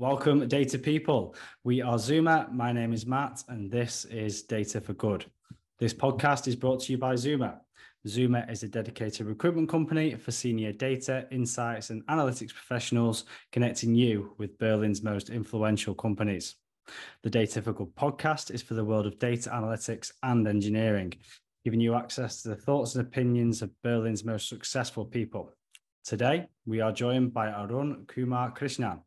Welcome, data people. We are Zuma. My name is Matt, and this is Data for Good. This podcast is brought to you by Zuma. Zuma is a dedicated recruitment company for senior data, insights, and analytics professionals, connecting you with Berlin's most influential companies. The Data for Good podcast is for the world of data analytics and engineering, giving you access to the thoughts and opinions of Berlin's most successful people. Today, we are joined by Arun Kumar Krishnan,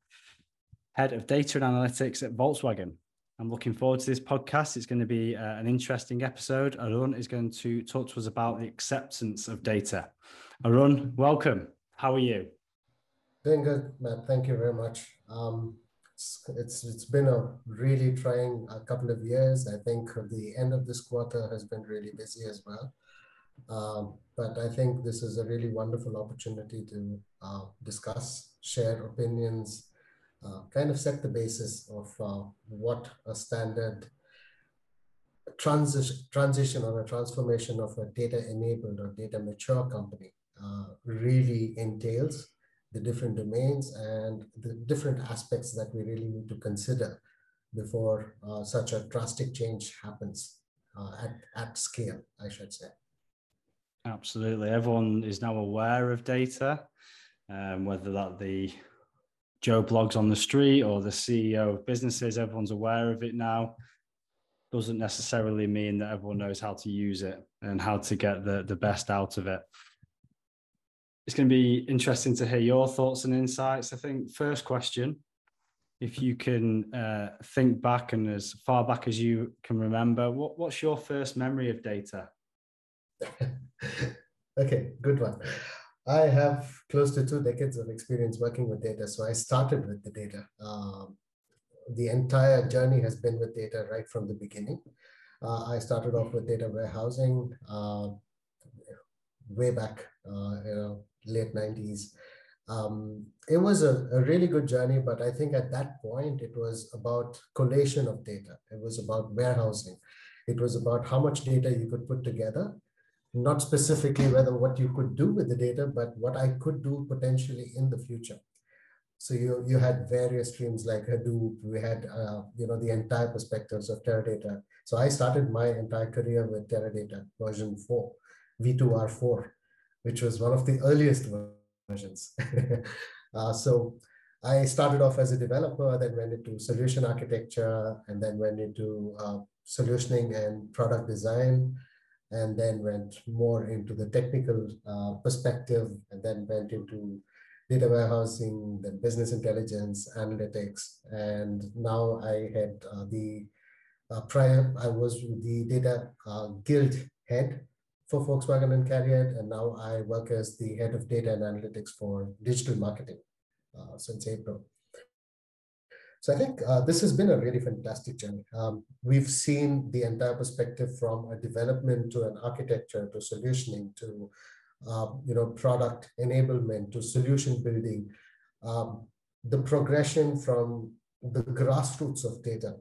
Head of Data and Analytics at Volkswagen. I'm looking forward to this podcast. It's going to be uh, an interesting episode. Arun is going to talk to us about the acceptance of data. Arun, welcome. How are you? Doing good, Matt. Thank you very much. Um, it's, it's it's been a really trying a couple of years. I think the end of this quarter has been really busy as well. Um, but I think this is a really wonderful opportunity to uh, discuss, share opinions, uh, kind of set the basis of uh, what a standard transition, transition or a transformation of a data enabled or data mature company uh, really entails, the different domains and the different aspects that we really need to consider before uh, such a drastic change happens uh, at, at scale, I should say. Absolutely. Everyone is now aware of data, um, whether that the Joe Bloggs on the street or the CEO of businesses, everyone's aware of it now. Doesn't necessarily mean that everyone knows how to use it and how to get the, the best out of it. It's going to be interesting to hear your thoughts and insights. I think, first question if you can uh, think back and as far back as you can remember, what, what's your first memory of data? okay, good one. I have close to two decades of experience working with data. So I started with the data. Um, the entire journey has been with data right from the beginning. Uh, I started off with data warehousing uh, way back, uh, you know, late 90s. Um, it was a, a, really good journey, but I think at that point it was about collation of data. It was about warehousing. It was about how much data you could put together not specifically whether what you could do with the data, but what I could do potentially in the future. So you, you had various streams like Hadoop, we had uh, you know the entire perspectives of Teradata. So I started my entire career with Teradata version 4, V2R4, which was one of the earliest versions. uh, so I started off as a developer, then went into solution architecture, and then went into uh, solutioning and product design and then went more into the technical uh, perspective and then went into data warehousing, then business intelligence, analytics. And now I had uh, the uh, prior, I was the data uh, guild head for Volkswagen and CARIAD, and now I work as the head of data and analytics for digital marketing uh, since April. So I think uh, this has been a really fantastic journey. Um, we've seen the entire perspective from a development to an architecture to solutioning to uh, you know product enablement to solution building, um, the progression from the grassroots of data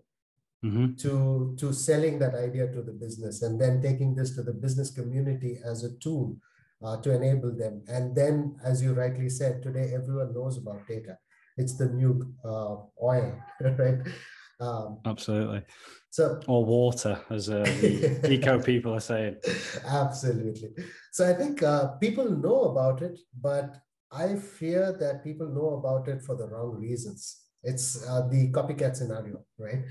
mm-hmm. to to selling that idea to the business and then taking this to the business community as a tool uh, to enable them. And then, as you rightly said, today everyone knows about data it's the new uh, oil, right? Um, Absolutely. So, or water, as uh, the eco people are saying. Absolutely. So I think uh, people know about it, but I fear that people know about it for the wrong reasons. It's uh, the copycat scenario, right?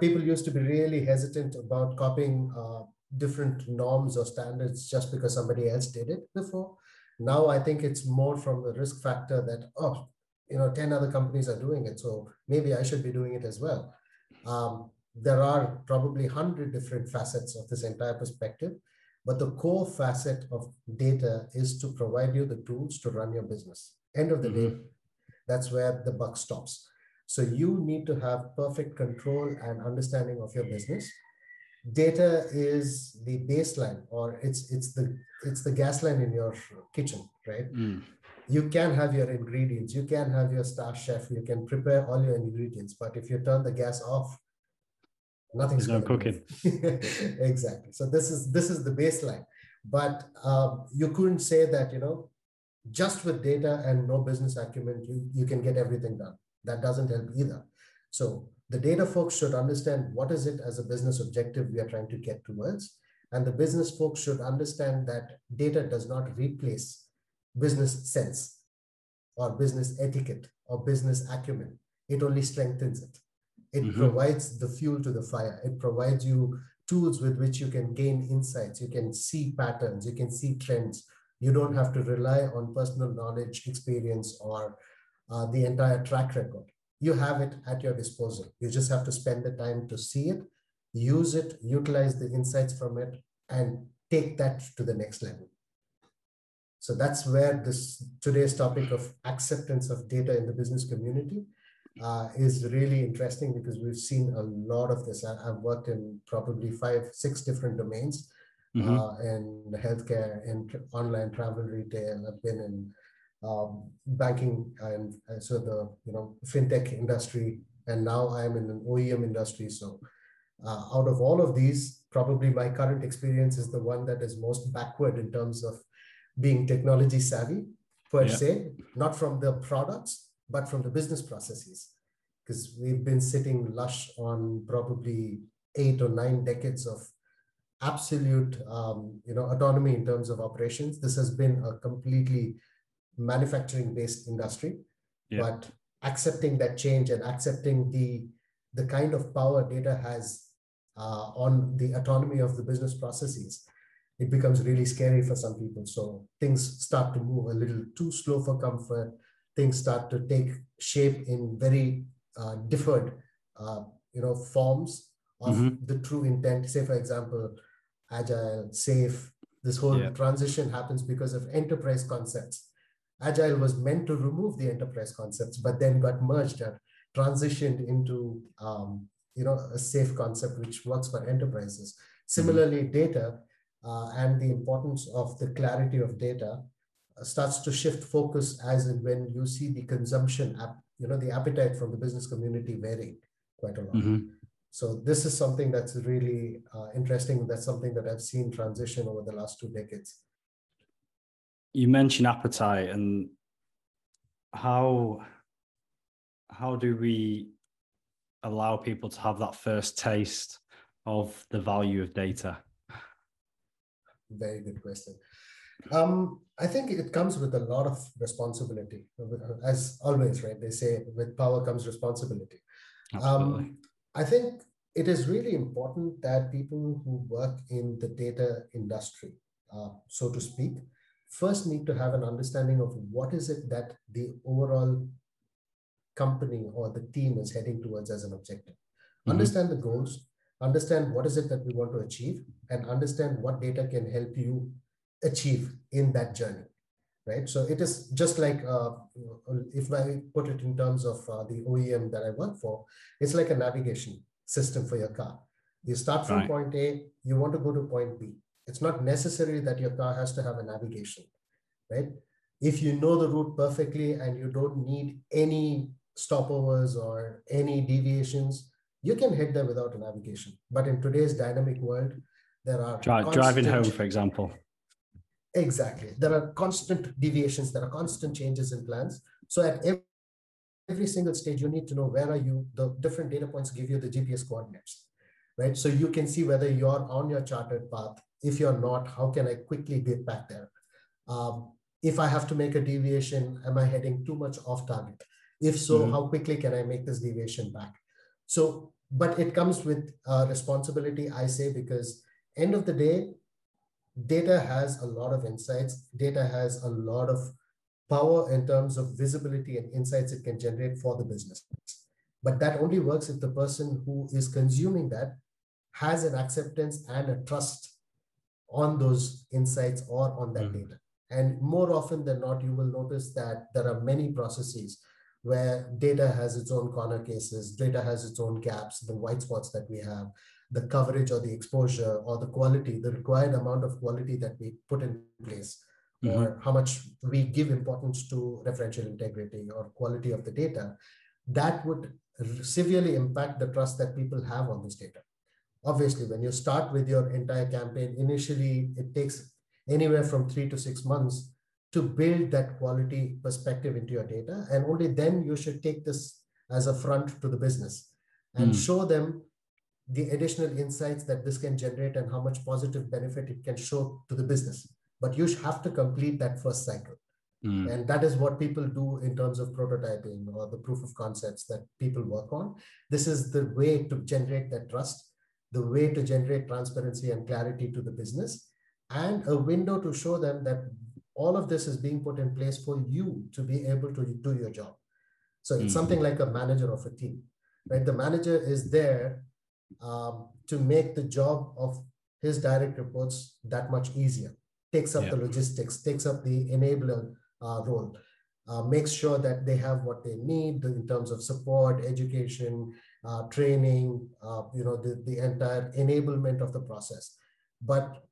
People used to be really hesitant about copying uh, different norms or standards just because somebody else did it before. Now I think it's more from the risk factor that, oh, you know 10 other companies are doing it so maybe i should be doing it as well. Um, there are probably 100 different facets of this entire perspective but the core facet of data is to provide you the tools to run your business. End of the mm-hmm. day that's where the buck stops. So you need to have perfect control and understanding of your business. Data is the baseline or it's it's the it's the gas line in your kitchen right? Mm you can have your ingredients, you can have your star chef, you can prepare all your ingredients, but if you turn the gas off, nothing's no cooking. exactly. So this is this is the baseline. But um, you couldn't say that you know just with data and no business acumen you, you can get everything done. That doesn't help either. So the data folks should understand what is it as a business objective we are trying to get towards. And the business folks should understand that data does not replace business sense or business etiquette or business acumen. It only strengthens it. It mm-hmm. provides the fuel to the fire. It provides you tools with which you can gain insights. You can see patterns. You can see trends. You don't have to rely on personal knowledge, experience, or uh, the entire track record. You have it at your disposal. You just have to spend the time to see it, use it, utilize the insights from it, and take that to the next level. So that's where this today's topic of acceptance of data in the business community uh, is really interesting because we've seen a lot of this. I, have worked in probably five, six different domains mm-hmm. uh, in healthcare, in online travel retail. I've been in um, banking and uh, so the you know fintech industry, and now I am in an OEM industry. So uh, out of all of these, probably my current experience is the one that is most backward in terms of being technology savvy per yeah. se, not from the products, but from the business processes. Because we've been sitting lush on probably eight or nine decades of absolute um, you know autonomy in terms of operations. This has been a completely manufacturing based industry, yeah. but accepting that change and accepting the the kind of power data has uh, on the autonomy of the business processes, it becomes really scary for some people. So things start to move a little too slow for comfort. Things start to take shape in very uh, differed, uh, you know, forms of mm-hmm. the true intent. Say, for example, agile, SAFe. This whole yeah. transition happens because of enterprise concepts. Agile was meant to remove the enterprise concepts, but then got merged and transitioned into um, you know a SAFe concept which works for enterprises. Similarly, mm-hmm. data uh, and the importance of the clarity of data uh, starts to shift focus as in when you see the consumption app, you know, the appetite from the business community varying quite a lot. Mm-hmm. So this is something that's really uh, interesting. That's something that I've seen transition over the last two decades. You mentioned appetite and how how do we allow people to have that first taste of the value of data? Very good question. Um, I think it comes with a lot of responsibility, as always, right? They say with power comes responsibility. Um, I think it is really important that people who work in the data industry, uh, so to speak, first need to have an understanding of what is it that the overall company or the team is heading towards as an objective. Mm-hmm. Understand the goals, understand what is it that we want to achieve, and understand what data can help you achieve in that journey. Right. So it is just like uh, if I put it in terms of uh, the OEM that I work for, it's like a navigation system for your car. You start from right. point A, you want to go to point B. It's not necessary that your car has to have a navigation, right? If you know the route perfectly and you don't need any stopovers or any deviations, you can hit them without a navigation. But in today's dynamic world, there are Dri- constant, driving home, for example. Exactly. There are constant deviations, there are constant changes in plans. So at every, every single stage, you need to know where are you, the different data points give you the GPS coordinates, right? So you can see whether you're on your charted path. If you're not, how can I quickly get back there? Um, if I have to make a deviation, am I heading too much off target? If so, mm-hmm. how quickly can I make this deviation back? So, but it comes with uh, responsibility, I say, because end of the day, data has a lot of insights. Data has a lot of power in terms of visibility and insights it can generate for the business. But that only works if the person who is consuming that has an acceptance and a trust on those insights or on that mm-hmm. data. And more often than not, you will notice that there are many processes where data has its own corner cases, data has its own gaps, the white spots that we have, the coverage or the exposure or the quality, the required amount of quality that we put in place, mm-hmm. or how much we give importance to referential integrity or quality of the data, that would severely impact the trust that people have on this data. Obviously, when you start with your entire campaign, initially it takes anywhere from three to six months to build that quality perspective into your data. And only then you should take this as a front to the business and mm. show them the additional insights that this can generate and how much positive benefit it can show to the business. But you have to complete that first cycle. Mm. And that is what people do in terms of prototyping or the proof of concepts that people work on. This is the way to generate that trust, the way to generate transparency and clarity to the business, and a window to show them that all of this is being put in place for you to be able to do your job. So it's mm. something like a manager of a team, right? The manager is there um, to make the job of his direct reports that much easier takes up yeah. the logistics takes up the enabler uh, role uh, makes sure that they have what they need in terms of support education uh, training uh, you know the, the entire enablement of the process but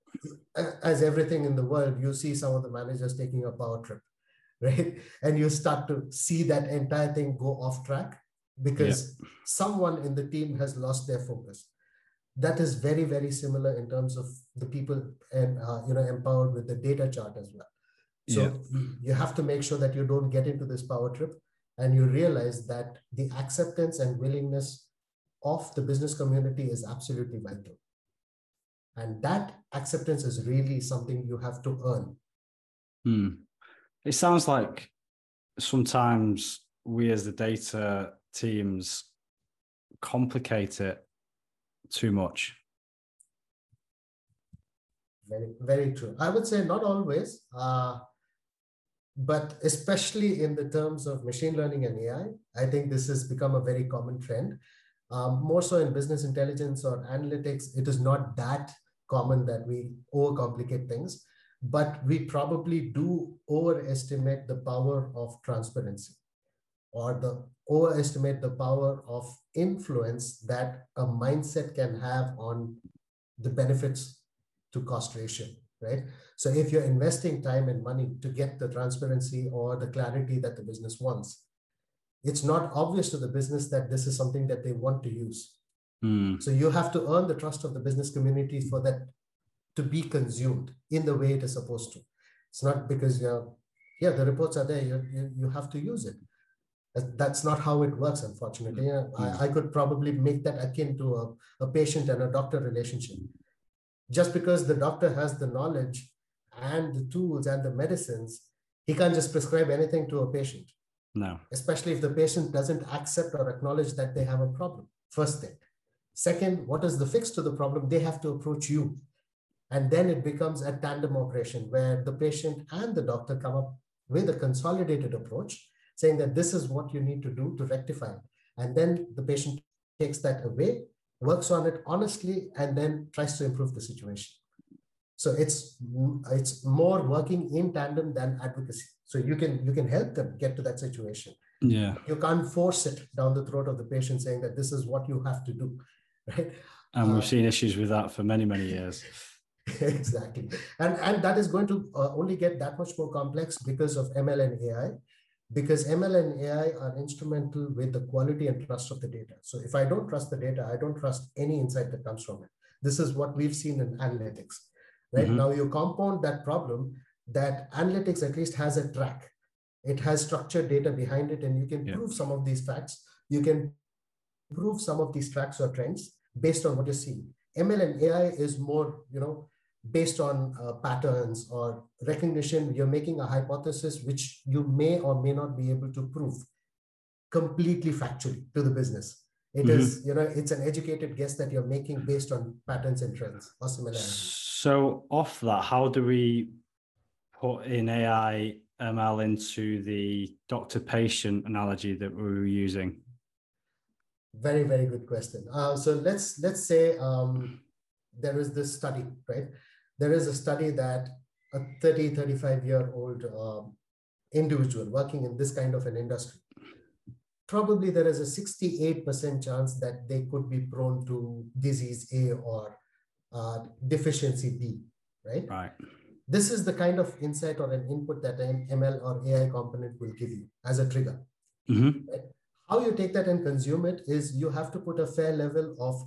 as everything in the world you see some of the managers taking a power trip right and you start to see that entire thing go off track because yeah. someone in the team has lost their focus that is very very similar in terms of the people and uh, you know empowered with the data chart as well so yeah. you have to make sure that you don't get into this power trip and you realize that the acceptance and willingness of the business community is absolutely vital and that acceptance is really something you have to earn hmm. it sounds like sometimes we as the data teams complicate it too much. Very, very true. I would say not always, uh, but especially in the terms of machine learning and AI, I think this has become a very common trend. Um, more so in business intelligence or analytics, it is not that common that we overcomplicate things, but we probably do overestimate the power of transparency or the overestimate the power of influence that a mindset can have on the benefits to cost ratio right? So if you're investing time and money to get the transparency or the clarity that the business wants it's not obvious to the business that this is something that they want to use mm. so you have to earn the trust of the business community for that to be consumed in the way it is supposed to it's not because you're yeah the reports are there you, you, have to use it that's not how it works, unfortunately. Mm-hmm. I, I, could probably make that akin to a, a patient and a doctor relationship. Just because the doctor has the knowledge and the tools and the medicines, he can't just prescribe anything to a patient. No. Especially if the patient doesn't accept or acknowledge that they have a problem. First thing. Second, what is the fix to the problem? They have to approach you. And then it becomes a tandem operation where the patient and the doctor come up with a consolidated approach saying that this is what you need to do to rectify it. And then the patient takes that away, works on it honestly, and then tries to improve the situation. So it's it's more working in tandem than advocacy. So you can you can help them get to that situation. Yeah. You can't force it down the throat of the patient saying that this is what you have to do. Right. And we've uh, seen issues with that for many, many years. exactly. And and that is going to uh, only get that much more complex because of ML and AI because ML and AI are instrumental with the quality and trust of the data. So if I don't trust the data, I don't trust any insight that comes from it. This is what we've seen in analytics, right? Mm-hmm. Now you compound that problem that analytics at least has a track. It has structured data behind it, and you can yeah. prove some of these facts. You can prove some of these tracks or trends based on what you're seeing. ML and AI is more, you know, based on uh, patterns or recognition, you're making a hypothesis which you may or may not be able to prove completely factually to the business. It mm-hmm. is, you know, it's an educated guess that you're making based on patterns and trends or similarities. So, off that, how do we put in AI ML into the doctor patient analogy that we were using? Very, very good question. Uh, so let's let's say um, there is this study, right? there is a study that a 30, 35 year old um, individual working in this kind of an industry, probably there is a 68% chance that they could be prone to disease A or uh, deficiency B, right? Right. This is the kind of insight or an input that an ML or AI component will give you as a trigger. Mm-hmm. Right? How you take that and consume it is you have to put a fair level of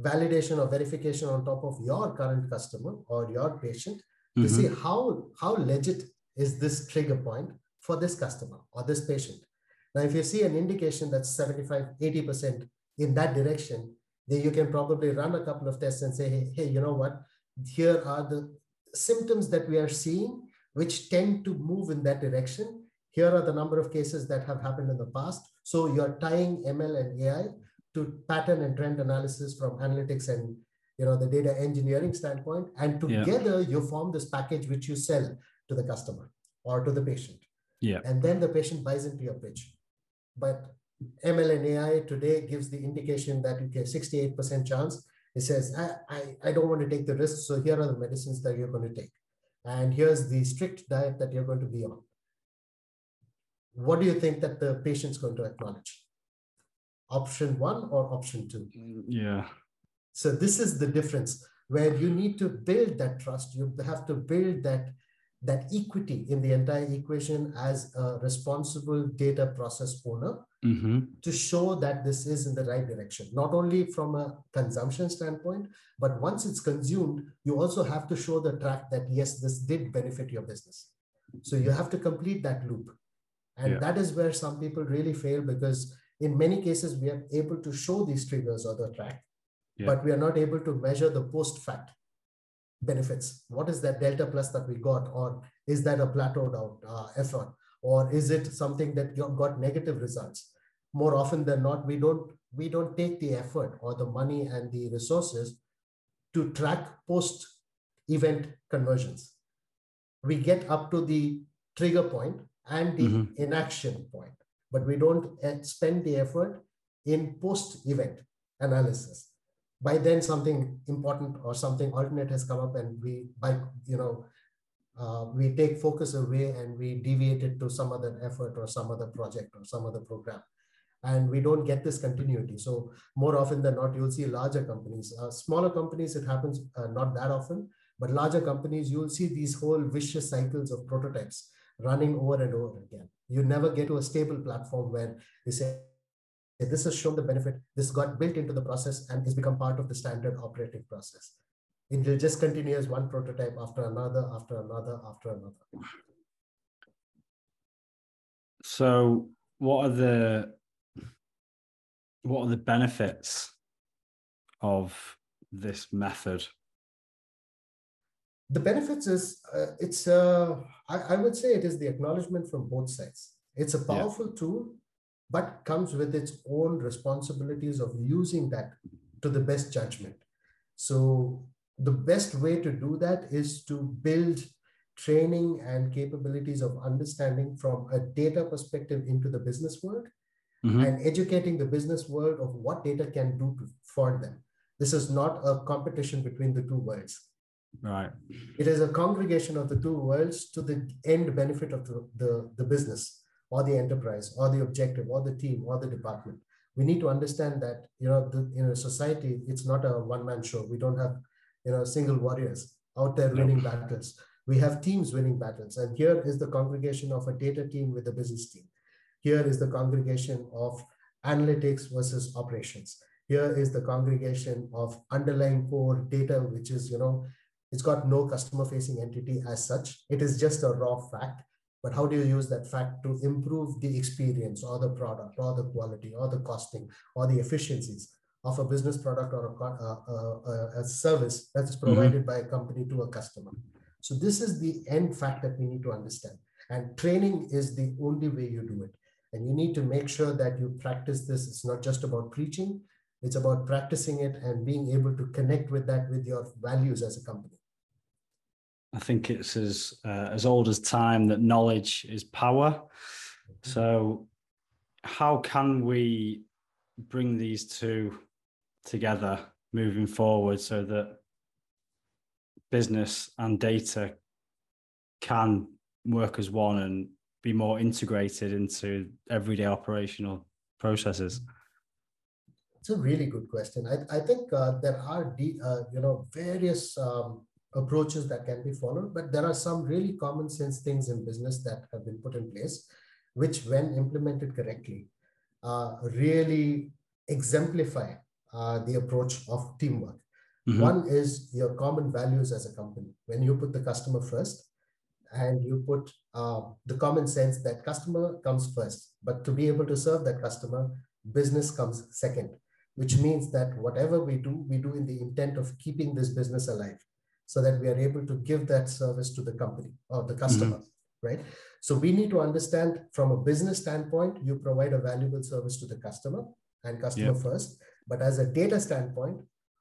validation or verification on top of your current customer or your patient mm-hmm. to see how how legit is this trigger point for this customer or this patient Now, if you see an indication that's 75, 80% in that direction, then you can probably run a couple of tests and say, hey, hey, you know what? Here are the symptoms that we are seeing, which tend to move in that direction. Here are the number of cases that have happened in the past. So you're tying ML and AI to pattern and trend analysis from analytics and you know the data engineering standpoint, and together yeah. you form this package which you sell to the customer or to the patient. Yeah. And then the patient buys into your pitch. But ML and AI today gives the indication that you get 68% chance. It says, I, I, I don't want to take the risk. So here are the medicines that you're going to take. And here's the strict diet that you're going to be on. What do you think that the patient's going to acknowledge? Option one or option two? Yeah. So this is the difference where you need to build that trust. You have to build that that equity in the entire equation as a responsible data process owner mm-hmm. to show that this is in the right direction, not only from a consumption standpoint, but once it's consumed, you also have to show the track that yes, this did benefit your business. So you have to complete that loop. And yeah. that is where some people really fail because in many cases we are able to show these triggers or the track, yeah. but we are not able to measure the post fact benefits? What is that delta plus that we got? Or is that a plateaued out uh, effort? Or is it something that you got negative results? More often than not, we don't we don't take the effort or the money and the resources to track post event conversions. We get up to the trigger point and the mm-hmm. inaction point, but we don't uh, spend the effort in post event analysis. By then something important or something alternate has come up and we by you know uh, we take focus away and we deviate it to some other effort or some other project or some other program. And we don't get this continuity. So more often than not you'll see larger companies uh, smaller companies it happens uh, not that often but larger companies you'll see these whole vicious cycles of prototypes running over and over again you never get to a stable platform where they say this has shown the benefit. This got built into the process and has become part of the standard operating process. It will just continue as one prototype after another, after another, after another. So, what are the what are the benefits of this method? The benefits is uh, it's uh, I, I would say it is the acknowledgement from both sides. It's a powerful yeah. tool but comes with its own responsibilities of using that to the best judgment. So the best way to do that is to build training and capabilities of understanding from a data perspective into the business world mm-hmm. and educating the business world of what data can do to, for them. This is not a competition between the two worlds. Right. It is a congregation of the two worlds to the end benefit of the, the, the business or the enterprise or the objective or the team or the department. We need to understand that you know the, in a society it's not a one man show. We don't have you know single warriors out there winning battles. We have teams winning battles. And here is the congregation of a data team with a business team. Here is the congregation of analytics versus operations. Here is the congregation of underlying core data which is you know it's got no customer facing entity as such. It is just a raw fact. But how do you use that fact to improve the experience or the product or the quality or the costing or the efficiencies of a business product or a, a, a, a service that is provided mm-hmm. by a company to a customer? So this is the end fact that we need to understand. And training is the only way you do it. And you need to make sure that you practice this. It's not just about preaching. It's about practicing it and being able to connect with that with your values as a company I think it's as uh, as old as time that knowledge is power. So, how can we bring these two together moving forward so that business and data can work as one and be more integrated into everyday operational processes? It's a really good question. I, I think uh, there are de- uh, you know various um, approaches that can be followed, but there are some really common sense things in business that have been put in place, which, when implemented correctly, uh, really exemplify uh, the approach of teamwork. Mm-hmm. One is your common values as a company. When you put the customer first, and you put uh, the common sense that customer comes first. But to be able to serve that customer, business comes second, which means that whatever we do, we do in the intent of keeping this business alive so that we are able to give that service to the company or the customer, mm-hmm. right? So we need to understand from a business standpoint, you provide a valuable service to the customer and customer yep. first. But as a data standpoint,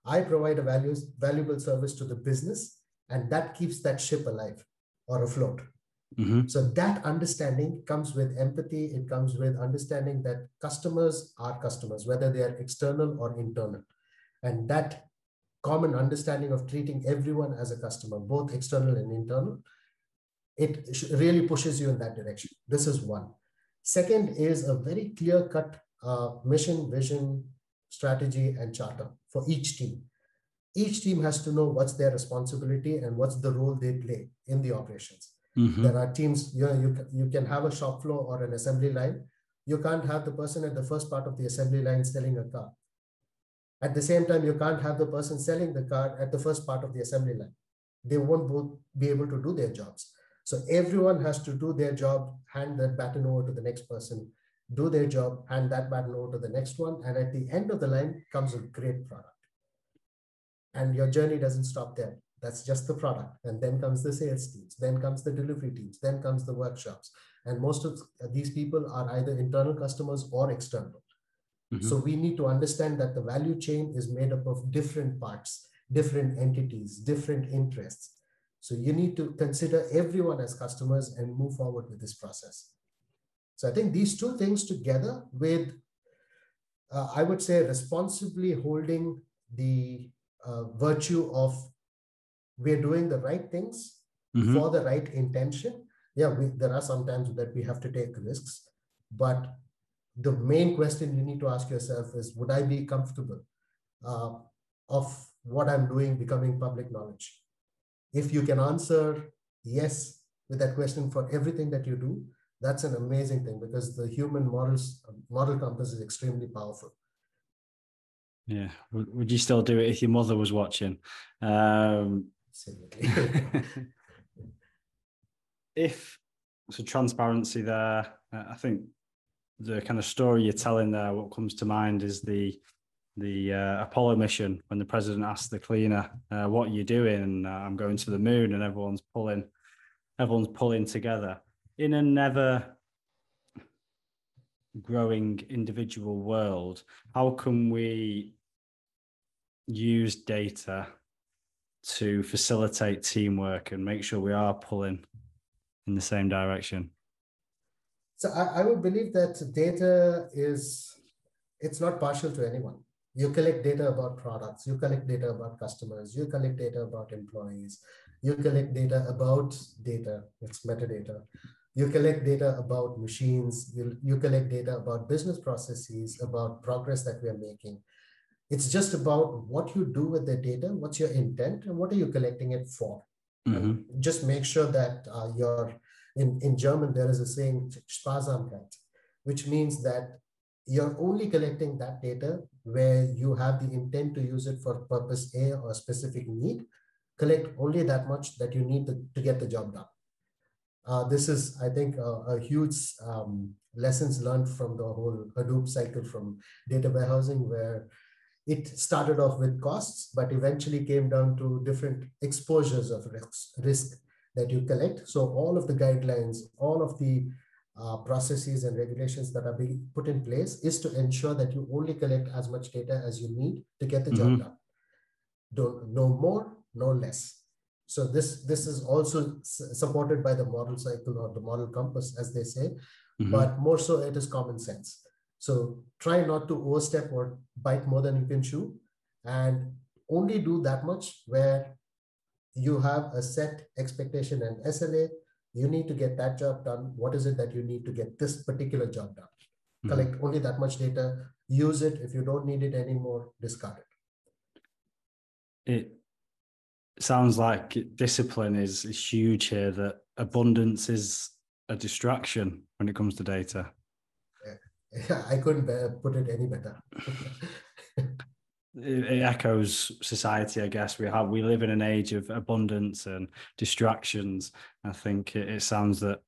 I provide a values, valuable service to the business, and that keeps that ship alive or afloat. Mm-hmm. So that understanding comes with empathy. It comes with understanding that customers are customers, whether they are external or internal. And that common understanding of treating everyone as a customer, both external and internal, it really pushes you in that direction. This is one. Second is a very clear cut uh, mission, vision, strategy, and charter for each team. Each team has to know what's their responsibility and what's the role they play in the operations. Mm-hmm. There are teams, you know, you, you can have a shop floor or an assembly line. You can't have the person at the first part of the assembly line selling a car. At the same time, you can't have the person selling the car at the first part of the assembly line. They won't both be able to do their jobs. So everyone has to do their job, hand that baton over to the next person, do their job, hand that baton over to the next one. And at the end of the line comes a great product. And your journey doesn't stop there. That's just the product. And then comes the sales teams, then comes the delivery teams, then comes the workshops. And most of these people are either internal customers or external. Mm-hmm. So we need to understand that the value chain is made up of different parts, different entities, different interests. So you need to consider everyone as customers and move forward with this process. So I think these two things together with, uh, I would say, responsibly holding the uh, virtue of we're doing the right things mm-hmm. for the right intention. Yeah, we, there are sometimes that we have to take risks, but the main question you need to ask yourself is would i be comfortable uh, of what i'm doing becoming public knowledge? If you can answer yes with that question for everything that you do that's an amazing thing because the human models model compass is extremely powerful. Yeah would you still do it if your mother was watching? Um if so transparency there i think the kind of story you're telling there, what comes to mind is the the uh, Apollo mission when the president asked the cleaner, uh, "What are you doing?" Uh, I'm going to the moon, and everyone's pulling, everyone's pulling together in a never growing individual world. How can we use data to facilitate teamwork and make sure we are pulling in the same direction? So I, I would believe that data is, it's not partial to anyone. You collect data about products, you collect data about customers, you collect data about employees, you collect data about data, it's metadata. You collect data about machines, you, you collect data about business processes, about progress that we are making. It's just about what you do with the data, what's your intent, and what are you collecting it for. Mm-hmm. Just make sure that uh, your in, in German, there is a saying, Sparsamkeit, which means that you're only collecting that data where you have the intent to use it for purpose A or specific need. Collect only that much that you need to, to get the job done. Uh, this is, I think, a huge um, lessons learned from the whole Hadoop cycle from data warehousing, where it started off with costs, but eventually came down to different exposures of risk, risk that you collect. So all of the guidelines, all of the uh, processes and regulations that are being put in place is to ensure that you only collect as much data as you need to get the mm-hmm. job done. Don't no more, no less. So this this is also supported by the model cycle or the model compass, as they say, mm-hmm. but more so it is common sense. So try not to overstep or bite more than you can chew, and only do that much where you have a set expectation and SLA. You need to get that job done. What is it that you need to get this particular job done? Mm-hmm. Collect only that much data, use it. If you don't need it anymore, discard it. It sounds like discipline is, is huge here, that abundance is a distraction when it comes to data. Yeah, I couldn't put it any better. it echoes society i guess we have we live in an age of abundance and distractions. I think it, sounds that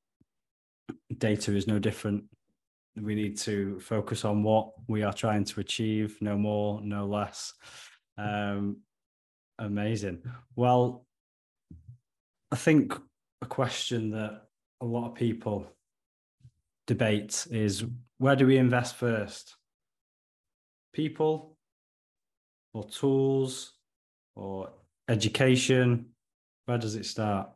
data is no different. We need to focus on what we are trying to achieve no more no less. Um amazing. Well i think a question that a lot of people debate is where do we invest first? People or tools or education? Where does it start?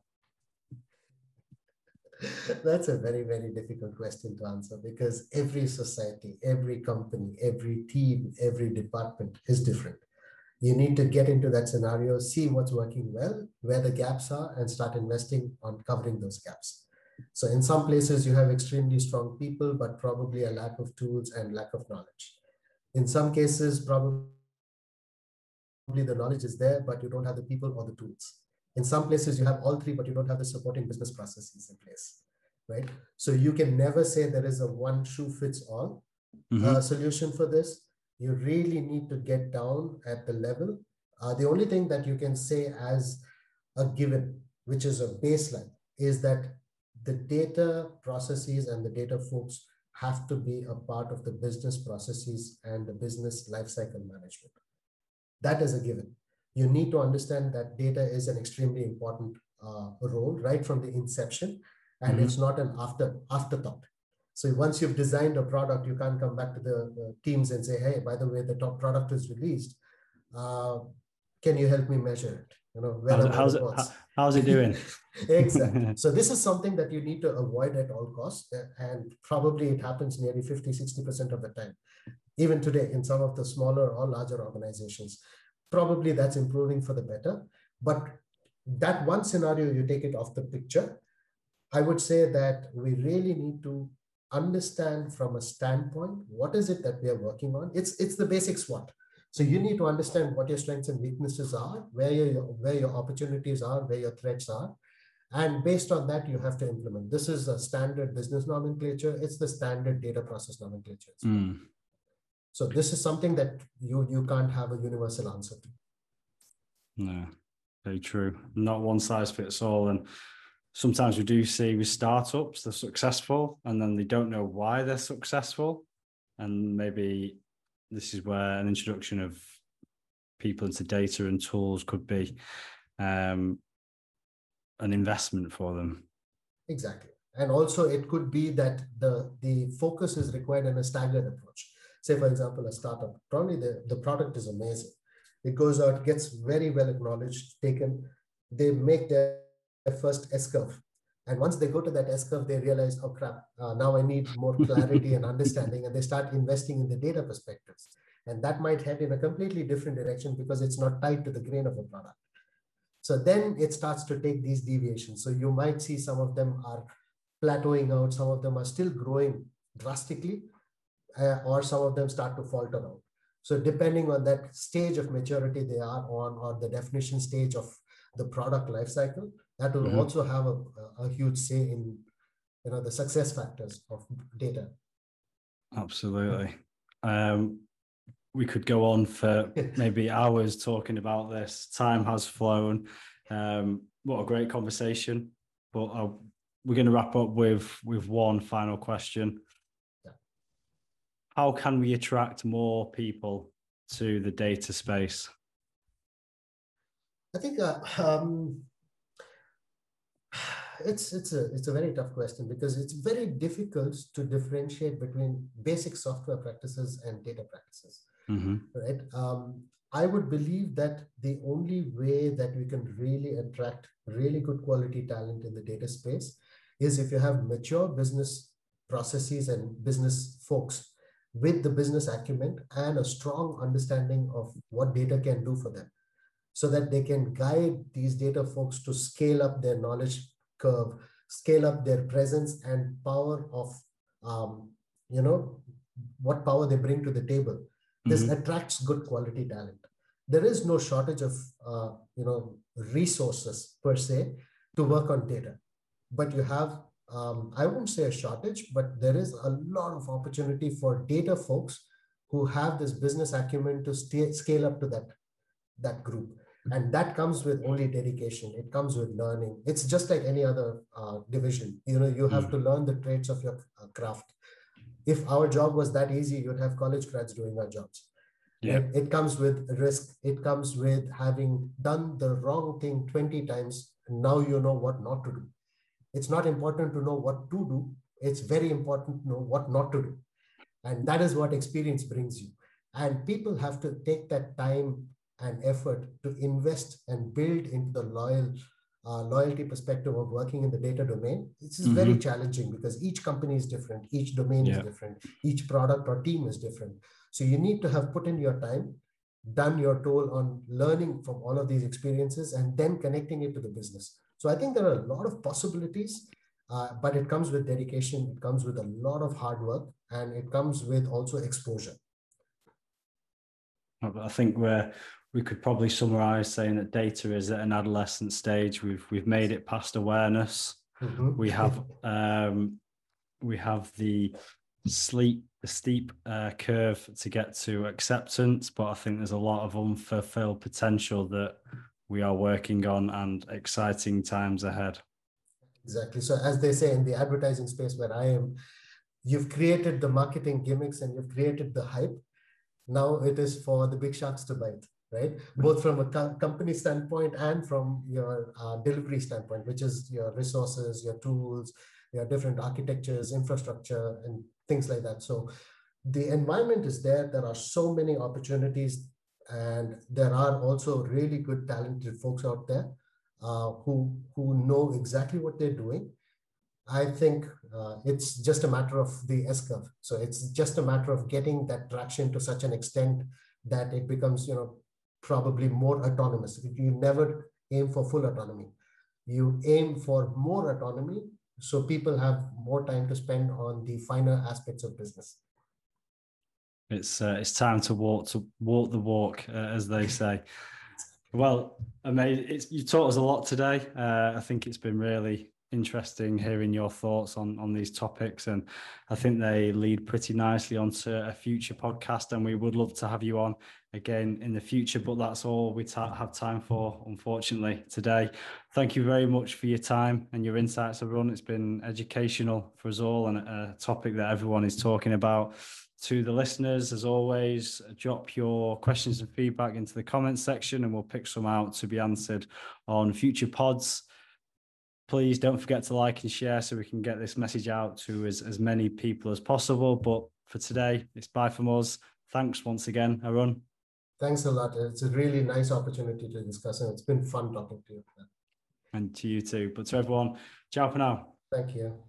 That's a very very difficult question to answer because every society every company every team every department is different. You need to get into that scenario see what's working well where the gaps are and start investing on covering those gaps. So in some places you have extremely strong people but probably a lack of tools and lack of knowledge. In some cases probably the knowledge is there but you don't have the people or the tools in some places, you have all three, but you don't have the supporting business processes in place, right? So you can never say there is a one shoe fits all mm-hmm. uh, solution for this. You really need to get down at the level. Uh, the only thing that you can say as a given, which is a baseline, is that the data processes and the data folks have to be a part of the business processes and the business lifecycle management. That is a given. You need to understand that data is an extremely important uh, role right from the inception and mm-hmm. it's not an after afterthought. So once you've designed a product you can't come back to the, the teams and say hey by the way the top product is released. Uh, can you help me measure it? You know how's, how's, it, how, how's it doing? Exactly. So this is something that you need to avoid at all costs and probably it happens nearly 50 60% of the time even today in some of the smaller or larger organizations probably that's improving for the better. But that one scenario, you take it off the picture. I would say that we really need to understand from a standpoint what is it that we are working on. It's it's the basic SWOT. So you need to understand what your strengths and weaknesses are, where your where your opportunities are, where your threats are, and based on that, you have to implement. This is a standard business nomenclature. It's the standard data process nomenclature. Mm. So this is something that you you can't have a universal answer to. No, very true. Not one size fits all. And sometimes we do see with startups, they're successful and then they don't know why they're successful. And maybe this is where an introduction of people into data and tools could be um, an investment for them. Exactly. And also it could be that the, the focus is required in a staggered approach say for example a startup probably the, the product is amazing. It goes out gets very well acknowledged taken they make their, their first s curve and once they go to that s curve they realize oh crap uh, now i need more clarity and understanding and they start investing in the data perspectives. And that might head in a completely different direction because it's not tied to the grain of the product. So then it starts to take these deviations. So you might see some of them are plateauing out some of them are still growing drastically or some of them start to falter out. So depending on that stage of maturity they are on, or the definition stage of the product lifecycle, that will mm-hmm. also have a, a huge say in you know the success factors of data. Absolutely. Um, we could go on for maybe hours talking about this. Time has flown. Um, what a great conversation! But uh, we're going to wrap up with with one final question how can we attract more people to the data space? I think uh, um, it's it's a it's a very tough question because it's very difficult to differentiate between basic software practices and data practices. Mm-hmm. Right. Um, I would believe that the only way that we can really attract really good quality talent in the data space is if you have mature business processes and business folks with the business acumen and a strong understanding of what data can do for them so that they can guide these data folks to scale up their knowledge curve scale up their presence and power of um, you know what power they bring to the table this mm-hmm. attracts good quality talent there is no shortage of uh, you know resources per se to work on data but you have um, I won't say a shortage, but there is a lot of opportunity for data folks who have this business acumen to stay, scale up to that, that group. And that comes with only dedication. It comes with learning. It's just like any other uh, division. You know, you have mm. to learn the traits of your uh, craft. If our job was that easy, you'd have college grads doing our jobs. Yeah. It, it comes with risk. It comes with having done the wrong thing 20 times. And now you know what not to do. It's not important to know what to do. It's very important to know what not to do. And that is what experience brings you. And people have to take that time and effort to invest and build into the loyal uh, loyalty perspective of working in the data domain. This is mm-hmm. very challenging because each company is different, each domain yeah. is different, each product or team is different. So you need to have put in your time, done your toll on learning from all of these experiences, and then connecting it to the business. So I think there are a lot of possibilities, uh, but it comes with dedication, it comes with a lot of hard work, and it comes with also exposure. I think we're we could probably summarize saying that data is at an adolescent stage. We've we've made it past awareness. Mm-hmm. We have um, we have the sleep the steep uh, curve to get to acceptance, but I think there's a lot of unfulfilled potential that we are working on and exciting times ahead. Exactly. So as they say in the advertising space where I am, you've created the marketing gimmicks and you've created the hype. Now it is for the big sharks to bite, right? Both from a co- company standpoint and from your uh, delivery standpoint, which is your resources, your tools, your different architectures, infrastructure, and things like that. So the environment is there. There are so many opportunities, and there are also really good, talented folks out there uh, who who know exactly what they're doing I think uh, it's just a matter of the S curve. So it's just a matter of getting that traction to such an extent that it becomes, you know, probably more autonomous. You never aim for full autonomy. You aim for more autonomy so people have more time to spend on the finer aspects of business. It's uh, it's time to walk to walk the walk, uh, as they say. Well, I mean, it's you taught us a lot today. Uh, I think it's been really interesting hearing your thoughts on on these topics and i think they lead pretty nicely onto a future podcast and we would love to have you on again in the future but that's all we ta- have time for unfortunately today thank you very much for your time and your insights Arun it's been educational for us all and a topic that everyone is talking about to the listeners as always drop your questions and feedback into the comments section and we'll pick some out to be answered on future pods please don't forget to like and share so we can get this message out to as, as many people as possible. But for today, it's bye from us. Thanks once again, Arun. Thanks a lot. It's a really nice opportunity to discuss, and it's been fun talking to you. And to you too. But to everyone, ciao for now. Thank you.